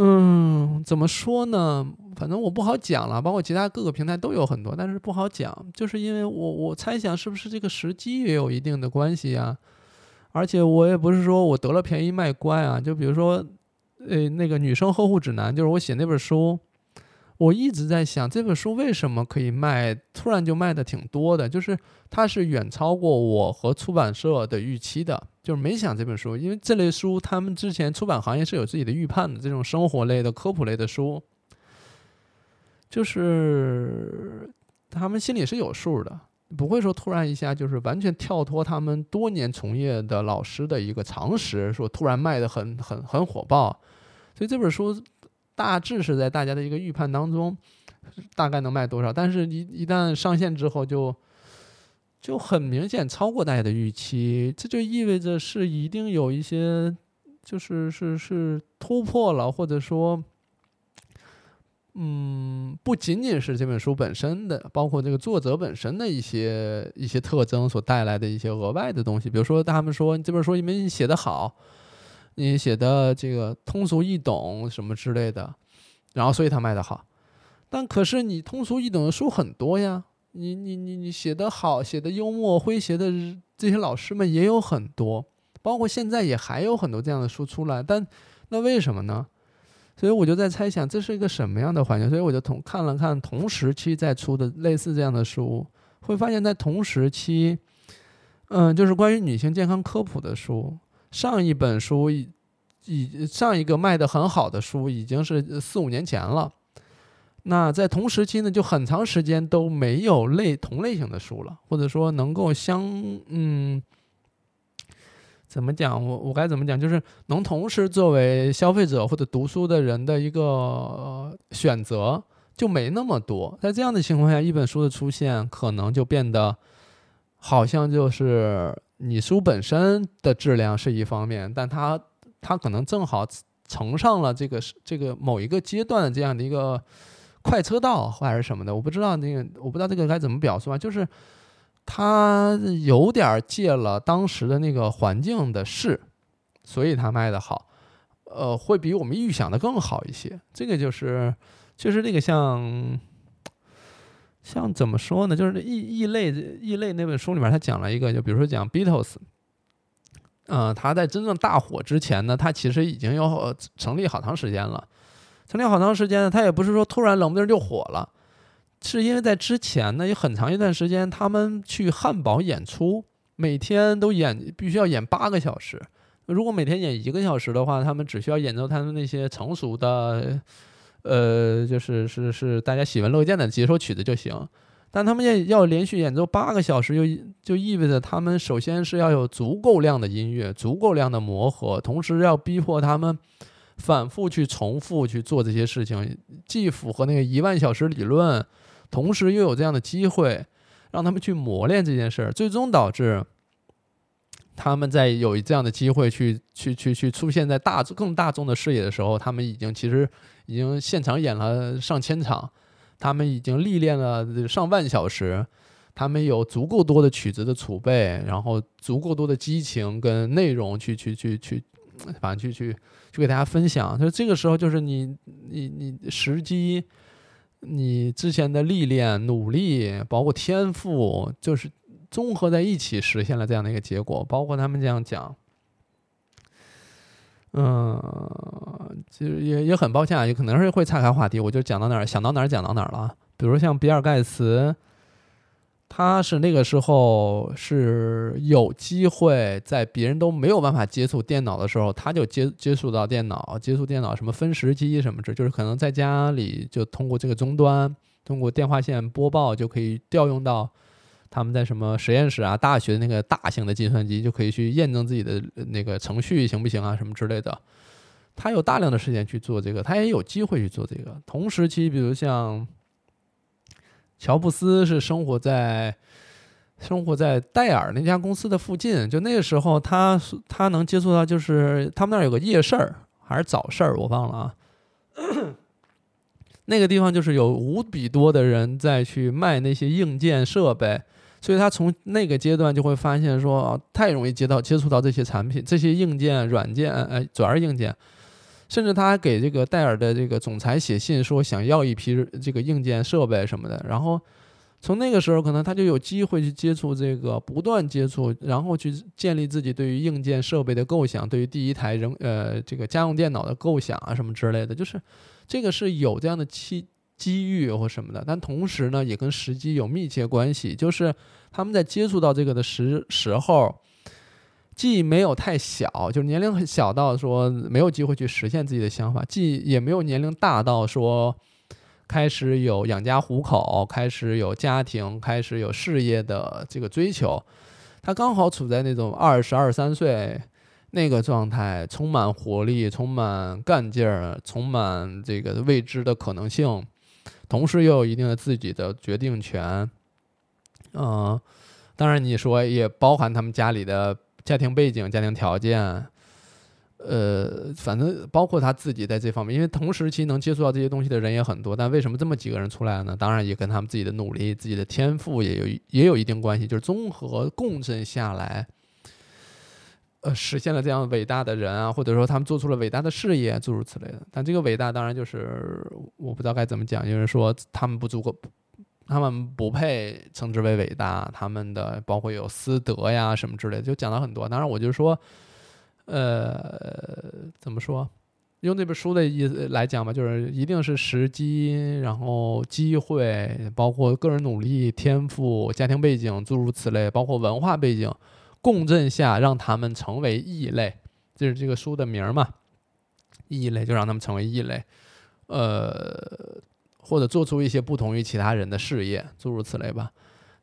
嗯，怎么说呢？反正我不好讲了。包括其他各个平台都有很多，但是不好讲，就是因为我我猜想是不是这个时机也有一定的关系啊？而且我也不是说我得了便宜卖乖啊。就比如说，呃，那个女生呵护指南，就是我写那本书。我一直在想这本书为什么可以卖，突然就卖的挺多的，就是它是远超过我和出版社的预期的，就是没想这本书，因为这类书他们之前出版行业是有自己的预判的，这种生活类的、科普类的书，就是他们心里是有数的，不会说突然一下就是完全跳脱他们多年从业的老师的一个常识，说突然卖的很很很火爆，所以这本书。大致是在大家的一个预判当中，大概能卖多少？但是，一一旦上线之后，就就很明显超过大家的预期。这就意味着是一定有一些，就是是是突破了，或者说，嗯，不仅仅是这本书本身的，包括这个作者本身的一些一些特征所带来的一些额外的东西。比如说，他们说这本书因为你写的好。你写的这个通俗易懂什么之类的，然后所以他卖的好，但可是你通俗易懂的书很多呀，你你你你写的好，写的幽默诙谐的这些老师们也有很多，包括现在也还有很多这样的书出来，但那为什么呢？所以我就在猜想这是一个什么样的环境，所以我就同看了看同时期在出的类似这样的书，会发现在同时期，嗯，就是关于女性健康科普的书。上一本书已上一个卖的很好的书已经是四五年前了，那在同时期呢，就很长时间都没有类同类型的书了，或者说能够相嗯，怎么讲？我我该怎么讲？就是能同时作为消费者或者读书的人的一个选择就没那么多。在这样的情况下，一本书的出现可能就变得好像就是。你书本身的质量是一方面，但它它可能正好乘上了这个这个某一个阶段的这样的一个快车道还是什么的，我不知道那个我不知道这个该怎么表述啊，就是它有点借了当时的那个环境的势，所以它卖的好，呃，会比我们预想的更好一些。这个就是就是那个像。像怎么说呢？就是异异类异类那本书里面，他讲了一个，就比如说讲 Beatles，嗯，他在真正大火之前呢，他其实已经有成立好长时间了。成立好长时间呢，他也不是说突然冷不丁就火了，是因为在之前呢，有很长一段时间，他们去汉堡演出，每天都演，必须要演八个小时。如果每天演一个小时的话，他们只需要演奏他们那些成熟的。呃，就是是是大家喜闻乐见的几首曲子就行，但他们要要连续演奏八个小时，就就意味着他们首先是要有足够量的音乐，足够量的磨合，同时要逼迫他们反复去重复去做这些事情，既符合那个一万小时理论，同时又有这样的机会让他们去磨练这件事儿，最终导致他们在有这样的机会去去去去出现在大更大众的视野的时候，他们已经其实已经现场演了上千场，他们已经历练了上万小时。他们有足够多的曲子的储备，然后足够多的激情跟内容去去去去，反正去去去给大家分享。就这个时候，就是你你你时机，你之前的历练、努力，包括天赋，就是综合在一起实现了这样的一个结果。包括他们这样讲，嗯，其实也也很抱歉啊，也可能是会岔开话题，我就讲到哪儿想到哪儿讲到哪儿了。比如像比尔盖茨。他是那个时候是有机会在别人都没有办法接触电脑的时候，他就接接触到电脑，接触电脑什么分时机什么这，就是可能在家里就通过这个终端，通过电话线播报就可以调用到他们在什么实验室啊、大学那个大型的计算机，就可以去验证自己的那个程序行不行啊什么之类的。他有大量的时间去做这个，他也有机会去做这个。同时期，比如像。乔布斯是生活在生活在戴尔那家公司的附近，就那个时候，他他能接触到，就是他们那儿有个夜市儿还是早市儿，我忘了啊。那个地方就是有无比多的人在去卖那些硬件设备，所以他从那个阶段就会发现说，太容易接到接触到这些产品，这些硬件软件，哎，主要是硬件。甚至他还给这个戴尔的这个总裁写信，说想要一批这个硬件设备什么的。然后从那个时候，可能他就有机会去接触这个，不断接触，然后去建立自己对于硬件设备的构想，对于第一台人呃这个家用电脑的构想啊什么之类的。就是这个是有这样的期机遇或什么的，但同时呢，也跟时机有密切关系。就是他们在接触到这个的时时候。既没有太小，就是年龄很小到说没有机会去实现自己的想法；既也没有年龄大到说开始有养家糊口、开始有家庭、开始有事业的这个追求。他刚好处在那种二十二三岁那个状态，充满活力、充满干劲儿、充满这个未知的可能性，同时又有一定的自己的决定权。嗯，当然你说也包含他们家里的。家庭背景、家庭条件，呃，反正包括他自己在这方面，因为同时期能接触到这些东西的人也很多，但为什么这么几个人出来呢？当然也跟他们自己的努力、自己的天赋也有也有一定关系，就是综合共振下来，呃，实现了这样伟大的人啊，或者说他们做出了伟大的事业，诸如此类的。但这个伟大当然就是我不知道该怎么讲，就是说他们不足够。他们不配称之为伟大，他们的包括有私德呀什么之类的，就讲了很多。当然，我就说，呃，怎么说？用这本书的意思来讲吧，就是一定是时机，然后机会，包括个人努力、天赋、家庭背景，诸如此类，包括文化背景共振下，让他们成为异类。这是这个书的名儿嘛？异类就让他们成为异类。呃。或者做出一些不同于其他人的事业，诸如此类吧。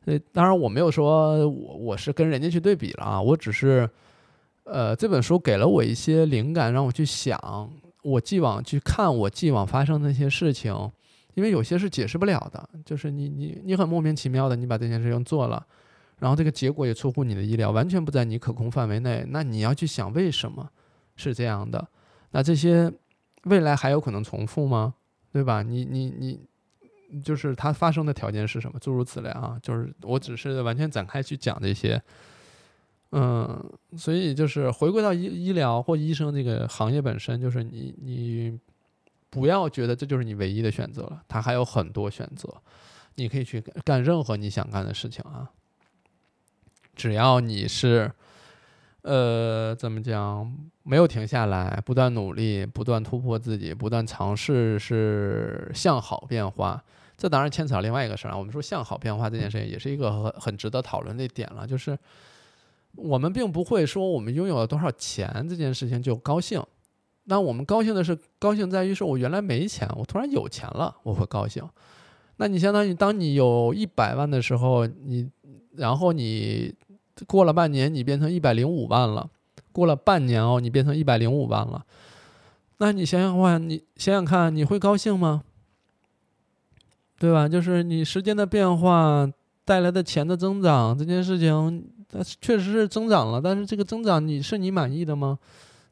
呃，当然我没有说我我是跟人家去对比了啊，我只是，呃，这本书给了我一些灵感，让我去想我既往去看我既往发生的那些事情，因为有些是解释不了的，就是你你你很莫名其妙的你把这件事情做了，然后这个结果也出乎你的意料，完全不在你可控范围内，那你要去想为什么是这样的？那这些未来还有可能重复吗？对吧？你你你，就是它发生的条件是什么？诸如此类啊，就是我只是完全展开去讲这些，嗯，所以就是回归到医医疗或医生这个行业本身，就是你你不要觉得这就是你唯一的选择了，它还有很多选择，你可以去干任何你想干的事情啊，只要你是。呃，怎么讲？没有停下来，不断努力，不断突破自己，不断尝试，是向好变化。这当然牵扯到另外一个事儿啊我们说向好变化这件事情，也是一个很很值得讨论的点了。就是我们并不会说我们拥有了多少钱这件事情就高兴。那我们高兴的是，高兴在于说我原来没钱，我突然有钱了，我会高兴。那你相当于当你有一百万的时候，你然后你。过了半年，你变成一百零五万了。过了半年哦，你变成一百零五万了。那你想想话，你想想看，你会高兴吗？对吧？就是你时间的变化带来的钱的增长这件事情，它确实是增长了，但是这个增长你是你满意的吗？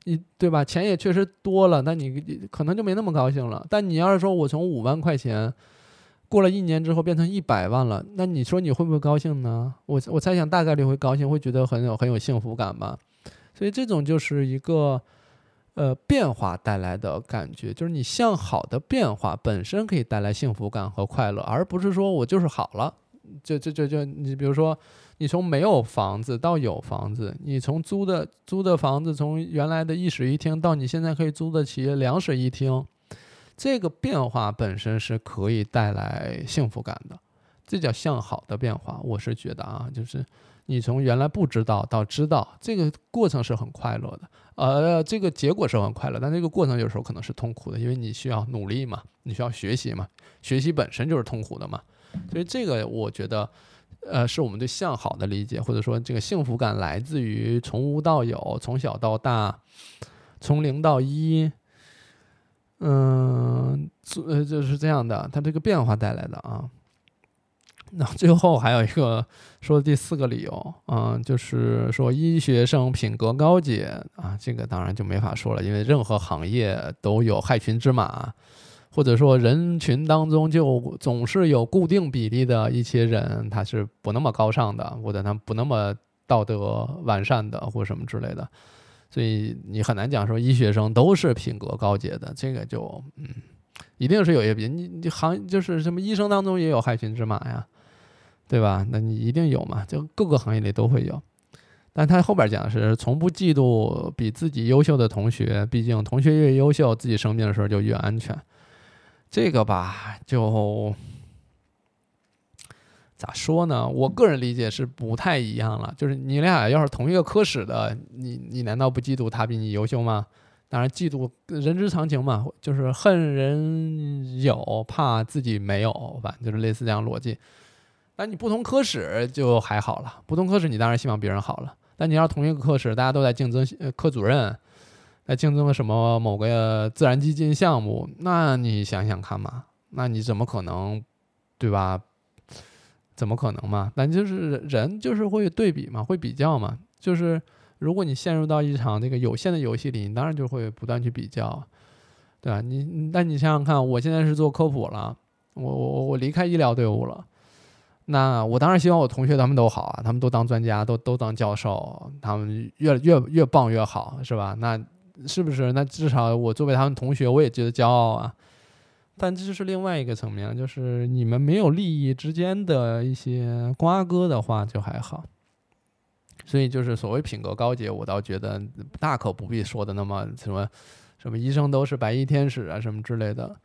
你对吧？钱也确实多了，那你可能就没那么高兴了。但你要是说我从五万块钱过了一年之后变成一百万了，那你说你会不会高兴呢？我我猜想大概率会高兴，会觉得很有很有幸福感吧。所以这种就是一个。呃，变化带来的感觉，就是你向好的变化本身可以带来幸福感和快乐，而不是说我就是好了，就就就就你比如说，你从没有房子到有房子，你从租的租的房子从原来的一室一厅到你现在可以租得起两室一厅，这个变化本身是可以带来幸福感的，这叫向好的变化。我是觉得啊，就是你从原来不知道到知道，这个过程是很快乐的。呃，这个结果是很快乐，但这个过程有时候可能是痛苦的，因为你需要努力嘛，你需要学习嘛，学习本身就是痛苦的嘛，所以这个我觉得，呃，是我们对向好的理解，或者说这个幸福感来自于从无到有，从小到大，从零到一，嗯，呃，就是这样的，它这个变化带来的啊。那最后还有一个说的第四个理由，嗯，就是说医学生品格高洁啊，这个当然就没法说了，因为任何行业都有害群之马，或者说人群当中就总是有固定比例的一些人，他是不那么高尚的，或者他不那么道德完善的，或什么之类的，所以你很难讲说医学生都是品格高洁的，这个就嗯，一定是有一些比你你行就是什么医生当中也有害群之马呀。对吧？那你一定有嘛？就各个行业里都会有，但他后边讲的是从不嫉妒比自己优秀的同学，毕竟同学越优秀，自己生病的时候就越安全。这个吧，就咋说呢？我个人理解是不太一样了。就是你俩要是同一个科室的，你你难道不嫉妒他比你优秀吗？当然，嫉妒人之常情嘛，就是恨人有，怕自己没有吧，就是类似这样逻辑。那你不同科室就还好了，不同科室你当然希望别人好了。但你要同一个科室，大家都在竞争，科主任在竞争什么某个自然基金项目，那你想想看嘛，那你怎么可能，对吧？怎么可能嘛？那就是人就是会对比嘛，会比较嘛。就是如果你陷入到一场这个有限的游戏里，你当然就会不断去比较，对吧？你那你想想看，我现在是做科普了，我我我离开医疗队伍了。那我当然希望我同学他们都好啊，他们都当专家，都都当教授，他们越越越棒越好，是吧？那是不是？那至少我作为他们同学，我也觉得骄傲啊。但这就是另外一个层面，就是你们没有利益之间的一些瓜葛的话，就还好。所以就是所谓品格高洁，我倒觉得大可不必说的那么什么什么医生都是白衣天使啊什么之类的。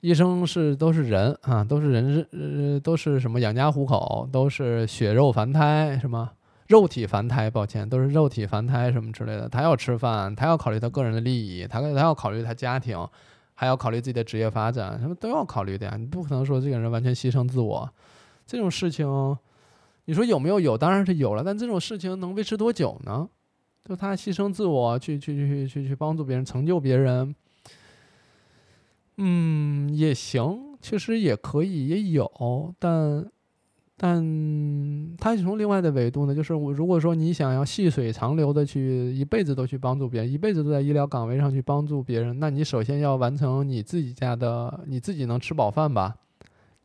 医生是都是人啊，都是人是，呃，都是什么养家糊口，都是血肉凡胎，什么肉体凡胎，抱歉，都是肉体凡胎什么之类的。他要吃饭，他要考虑他个人的利益，他他要考虑他家庭，还要考虑自己的职业发展，什么都要考虑的呀。你不可能说这个人完全牺牲自我，这种事情，你说有没有？有，当然是有了。但这种事情能维持多久呢？就他牺牲自我，去去去去去帮助别人，成就别人。嗯，也行，确实也可以，也有，但，但他从另外的维度呢，就是我如果说你想要细水长流的去一辈子都去帮助别人，一辈子都在医疗岗位上去帮助别人，那你首先要完成你自己家的，你自己能吃饱饭吧？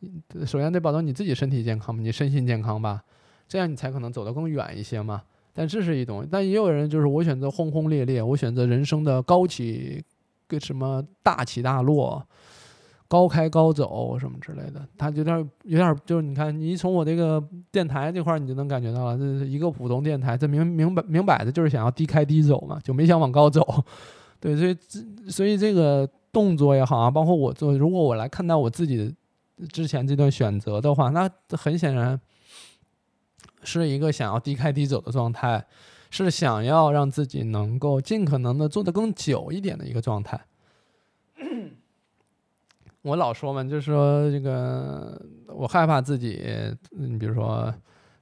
你首先得保证你自己身体健康嘛，你身心健康吧，这样你才可能走得更远一些嘛。但这是一种，但也有人就是我选择轰轰烈烈，我选择人生的高起。个什么大起大落，高开高走什么之类的，他有点有点就是你看，你从我这个电台这块儿，你就能感觉到了，这是一个普通电台，这明明白明摆的就是想要低开低走嘛，就没想往高走。对，所以所以这个动作也好啊，包括我做，如果我来看待我自己之前这段选择的话，那很显然是一个想要低开低走的状态。是想要让自己能够尽可能的做得更久一点的一个状态。我老说嘛，就是说这个，我害怕自己，你比如说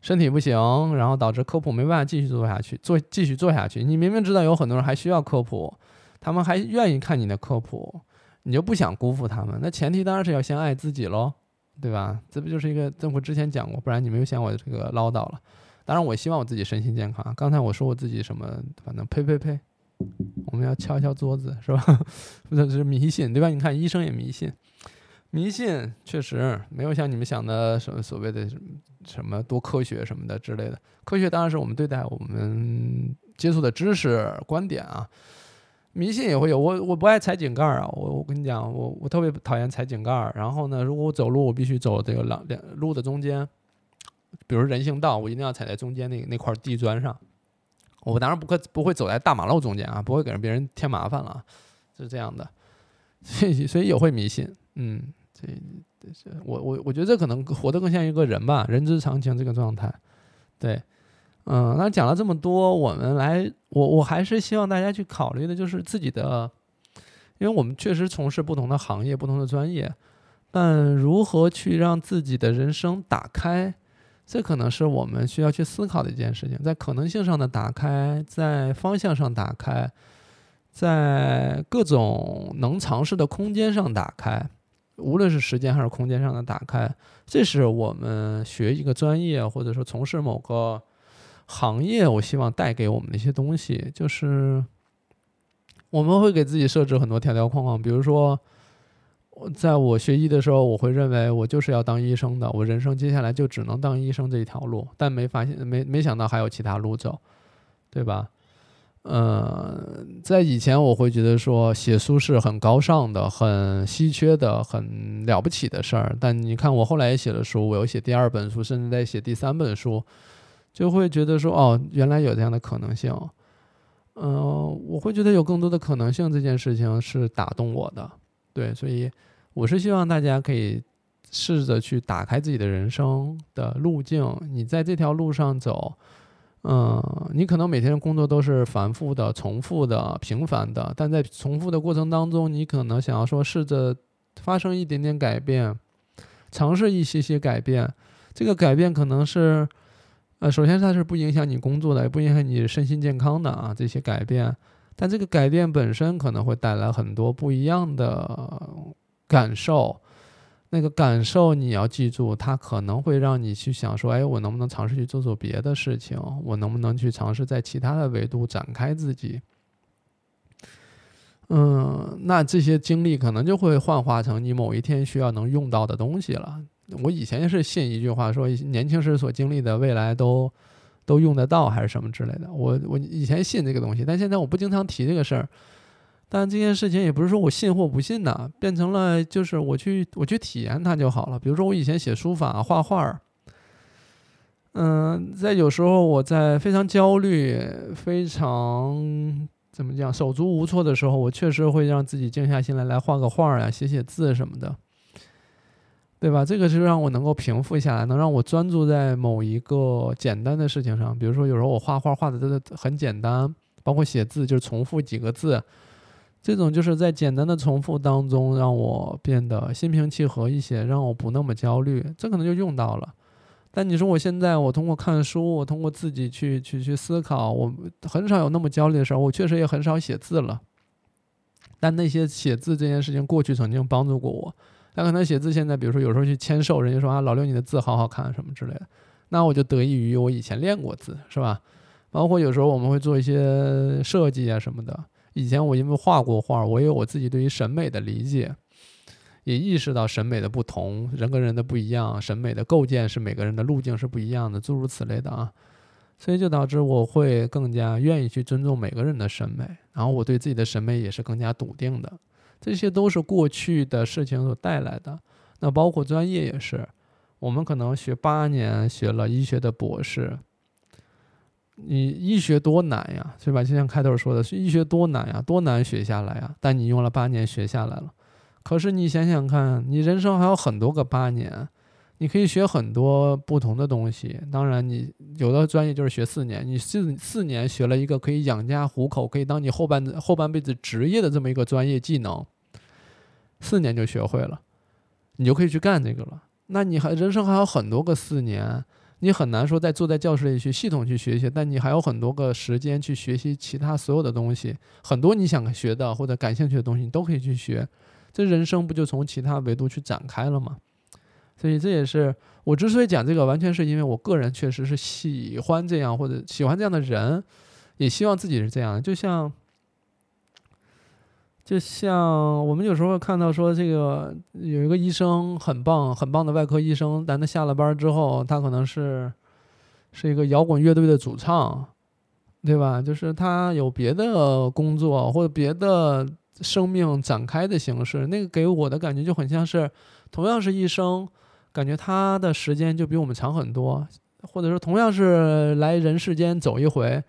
身体不行，然后导致科普没办法继续做下去，做继续做下去。你明明知道有很多人还需要科普，他们还愿意看你的科普，你就不想辜负他们。那前提当然是要先爱自己喽，对吧？这不就是一个，这我之前讲过，不然你没有嫌我这个唠叨了。当然，我希望我自己身心健康。刚才我说我自己什么，反正呸呸呸，我们要敲敲桌子是吧？这是迷信对吧？你看医生也迷信，迷信确实没有像你们想的什么所谓的什么多科学什么的之类的。科学当然是我们对待我们接触的知识观点啊。迷信也会有，我我不爱踩井盖儿啊，我我跟你讲，我我特别讨厌踩井盖儿。然后呢，如果我走路，我必须走这个两两路的中间，比如人行道，我一定要踩在中间那那块地砖上。我当然不会不会走在大马路中间啊，不会给人别人添麻烦了，是这样的。所以所以也会迷信，嗯，这这我我我觉得这可能活得更像一个人吧，人之常情这个状态，对。嗯，那讲了这么多，我们来，我我还是希望大家去考虑的，就是自己的，因为我们确实从事不同的行业、不同的专业，但如何去让自己的人生打开，这可能是我们需要去思考的一件事情，在可能性上的打开，在方向上打开，在各种能尝试的空间上打开，无论是时间还是空间上的打开，这是我们学一个专业或者说从事某个。行业，我希望带给我们的一些东西，就是我们会给自己设置很多条条框框。比如说，在我学医的时候，我会认为我就是要当医生的，我人生接下来就只能当医生这一条路。但没发现，没没想到还有其他路走，对吧？呃，在以前我会觉得说写书是很高尚的、很稀缺的、很了不起的事儿。但你看，我后来也写了书，我又写第二本书，甚至在写第三本书。就会觉得说哦，原来有这样的可能性，嗯，我会觉得有更多的可能性这件事情是打动我的，对，所以我是希望大家可以试着去打开自己的人生的路径。你在这条路上走，嗯，你可能每天的工作都是繁复的、重复的、平凡的，但在重复的过程当中，你可能想要说试着发生一点点改变，尝试一些些改变，这个改变可能是。呃，首先它是不影响你工作的，也不影响你身心健康的啊，这些改变。但这个改变本身可能会带来很多不一样的感受。那个感受你要记住，它可能会让你去想说，哎，我能不能尝试去做做别的事情？我能不能去尝试在其他的维度展开自己？嗯，那这些经历可能就会幻化成你某一天需要能用到的东西了。我以前是信一句话，说年轻时所经历的未来都都用得到，还是什么之类的。我我以前信这个东西，但现在我不经常提这个事儿。但这件事情也不是说我信或不信的，变成了就是我去我去体验它就好了。比如说我以前写书法、画画儿，嗯，在有时候我在非常焦虑、非常怎么讲手足无措的时候，我确实会让自己静下心来，来画个画儿呀，写写字什么的。对吧？这个是让我能够平复下来，能让我专注在某一个简单的事情上。比如说，有时候我画画画的真的很简单，包括写字就是重复几个字，这种就是在简单的重复当中让我变得心平气和一些，让我不那么焦虑。这可能就用到了。但你说我现在我通过看书，我通过自己去去去思考，我很少有那么焦虑的时候。我确实也很少写字了。但那些写字这件事情，过去曾经帮助过我。但可能写字，现在比如说有时候去签售，人家说啊，老刘你的字好好看什么之类的，那我就得益于我以前练过字，是吧？包括有时候我们会做一些设计啊什么的，以前我因为画过画，我有我自己对于审美的理解，也意识到审美的不同，人跟人的不一样，审美的构建是每个人的路径是不一样的，诸如此类的啊，所以就导致我会更加愿意去尊重每个人的审美，然后我对自己的审美也是更加笃定的。这些都是过去的事情所带来的，那包括专业也是，我们可能学八年，学了医学的博士，你医学多难呀，是吧？就像开头说的，医学多难呀，多难学下来呀，但你用了八年学下来了。可是你想想看，你人生还有很多个八年，你可以学很多不同的东西。当然，你有的专业就是学四年，你四四年学了一个可以养家糊口，可以当你后半后半辈子职业的这么一个专业技能。四年就学会了，你就可以去干这个了。那你还人生还有很多个四年，你很难说在坐在教室里去系统去学习，但你还有很多个时间去学习其他所有的东西，很多你想学的或者感兴趣的东西，你都可以去学。这人生不就从其他维度去展开了吗？所以这也是我之所以讲这个，完全是因为我个人确实是喜欢这样或者喜欢这样的人，也希望自己是这样。就像就像我们有时候看到说，这个有一个医生很棒很棒的外科医生，但他下了班之后，他可能是是一个摇滚乐队的主唱，对吧？就是他有别的工作或者别的。生命展开的形式，那个给我的感觉就很像是，同样是一生，感觉他的时间就比我们长很多，或者说同样是来人世间走一回，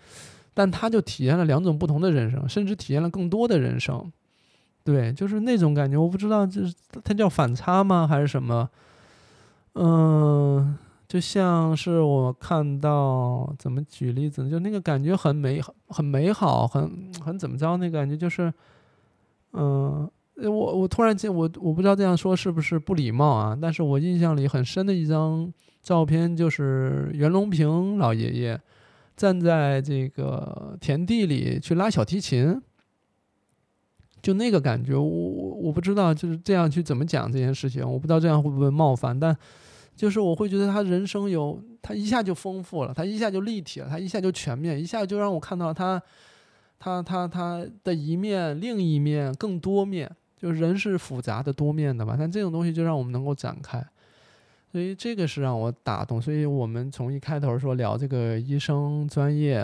但他就体验了两种不同的人生，甚至体验了更多的人生。对，就是那种感觉，我不知道这是它叫反差吗，还是什么？嗯，就像是我看到怎么举例子呢？就那个感觉很美，很美好，很很怎么着？那感觉就是。嗯，我我突然间我我不知道这样说是不是不礼貌啊？但是我印象里很深的一张照片就是袁隆平老爷爷站在这个田地里去拉小提琴，就那个感觉，我我我不知道就是这样去怎么讲这件事情，我不知道这样会不会冒犯，但就是我会觉得他人生有他一下就丰富了，他一下就立体了，他一下就全面，一下就让我看到他。他他他的一面，另一面更多面，就是人是复杂的多面的吧。但这种东西就让我们能够展开，所以这个是让我打动。所以我们从一开头说聊这个医生专业，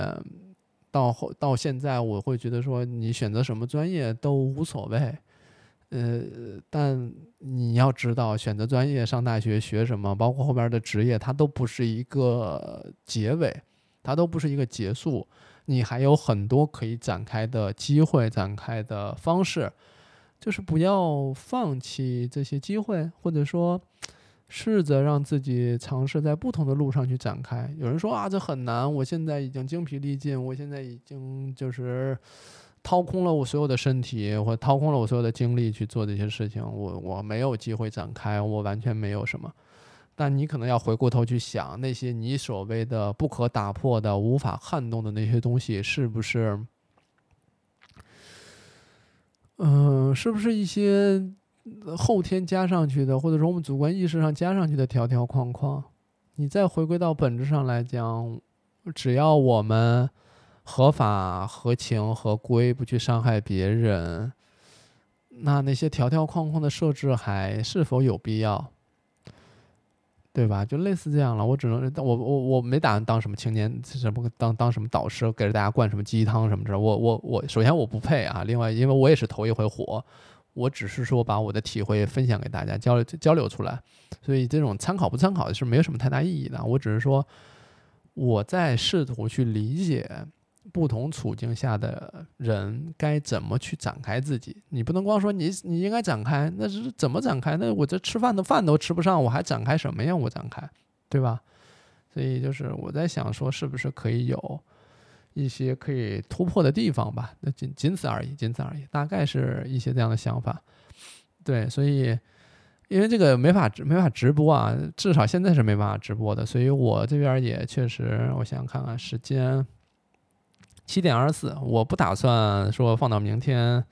到后到现在，我会觉得说你选择什么专业都无所谓，呃，但你要知道选择专业、上大学学什么，包括后边的职业，它都不是一个结尾，它都不是一个结束。你还有很多可以展开的机会，展开的方式，就是不要放弃这些机会，或者说试着让自己尝试在不同的路上去展开。有人说啊，这很难，我现在已经精疲力尽，我现在已经就是掏空了我所有的身体，或掏空了我所有的精力去做这些事情，我我没有机会展开，我完全没有什么。但你可能要回过头去想，那些你所谓的不可打破的、无法撼动的那些东西，是不是，嗯，是不是一些后天加上去的，或者说我们主观意识上加上去的条条框框？你再回归到本质上来讲，只要我们合法、合情、合规，不去伤害别人，那那些条条框框的设置还是否有必要？对吧？就类似这样了。我只能，我我我没打算当什么青年，什么当当什么导师，给着大家灌什么鸡汤什么的。我我我，首先我不配啊。另外，因为我也是头一回火，我只是说把我的体会分享给大家，交流交流出来。所以这种参考不参考是没有什么太大意义的。我只是说，我在试图去理解。不同处境下的人该怎么去展开自己？你不能光说你你应该展开，那是怎么展开？那我这吃饭的饭都吃不上，我还展开什么呀？我展开，对吧？所以就是我在想说，是不是可以有一些可以突破的地方吧？那仅仅此而已，仅此而已，大概是一些这样的想法。对，所以因为这个没法没法直播啊，至少现在是没办法直播的，所以我这边也确实，我想看看时间。七点二十四，我不打算说放到明天。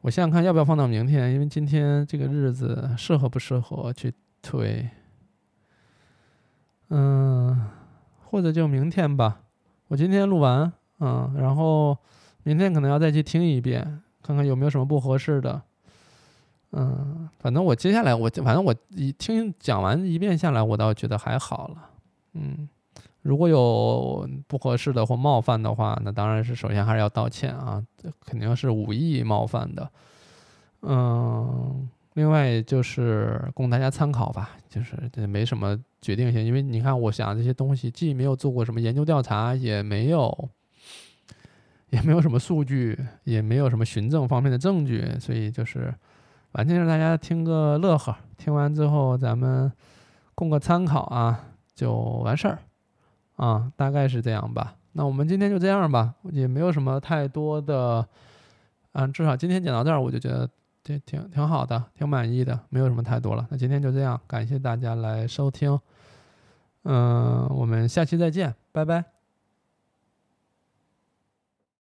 我想想看要不要放到明天，因为今天这个日子适合不适合去推？嗯，或者就明天吧。我今天录完，嗯，然后明天可能要再去听一遍，看看有没有什么不合适的。嗯，反正我接下来我反正我一听讲完一遍下来，我倒觉得还好了。嗯。如果有不合适的或冒犯的话，那当然是首先还是要道歉啊，肯定是无意冒犯的。嗯，另外就是供大家参考吧，就是这没什么决定性，因为你看，我想这些东西既没有做过什么研究调查，也没有，也没有什么数据，也没有什么循证方面的证据，所以就是完全让大家听个乐呵，听完之后咱们供个参考啊，就完事儿。啊，大概是这样吧。那我们今天就这样吧，也没有什么太多的，嗯，至少今天讲到这儿，我就觉得挺挺挺好的，挺满意的，没有什么太多了。那今天就这样，感谢大家来收听，嗯，我们下期再见，拜拜。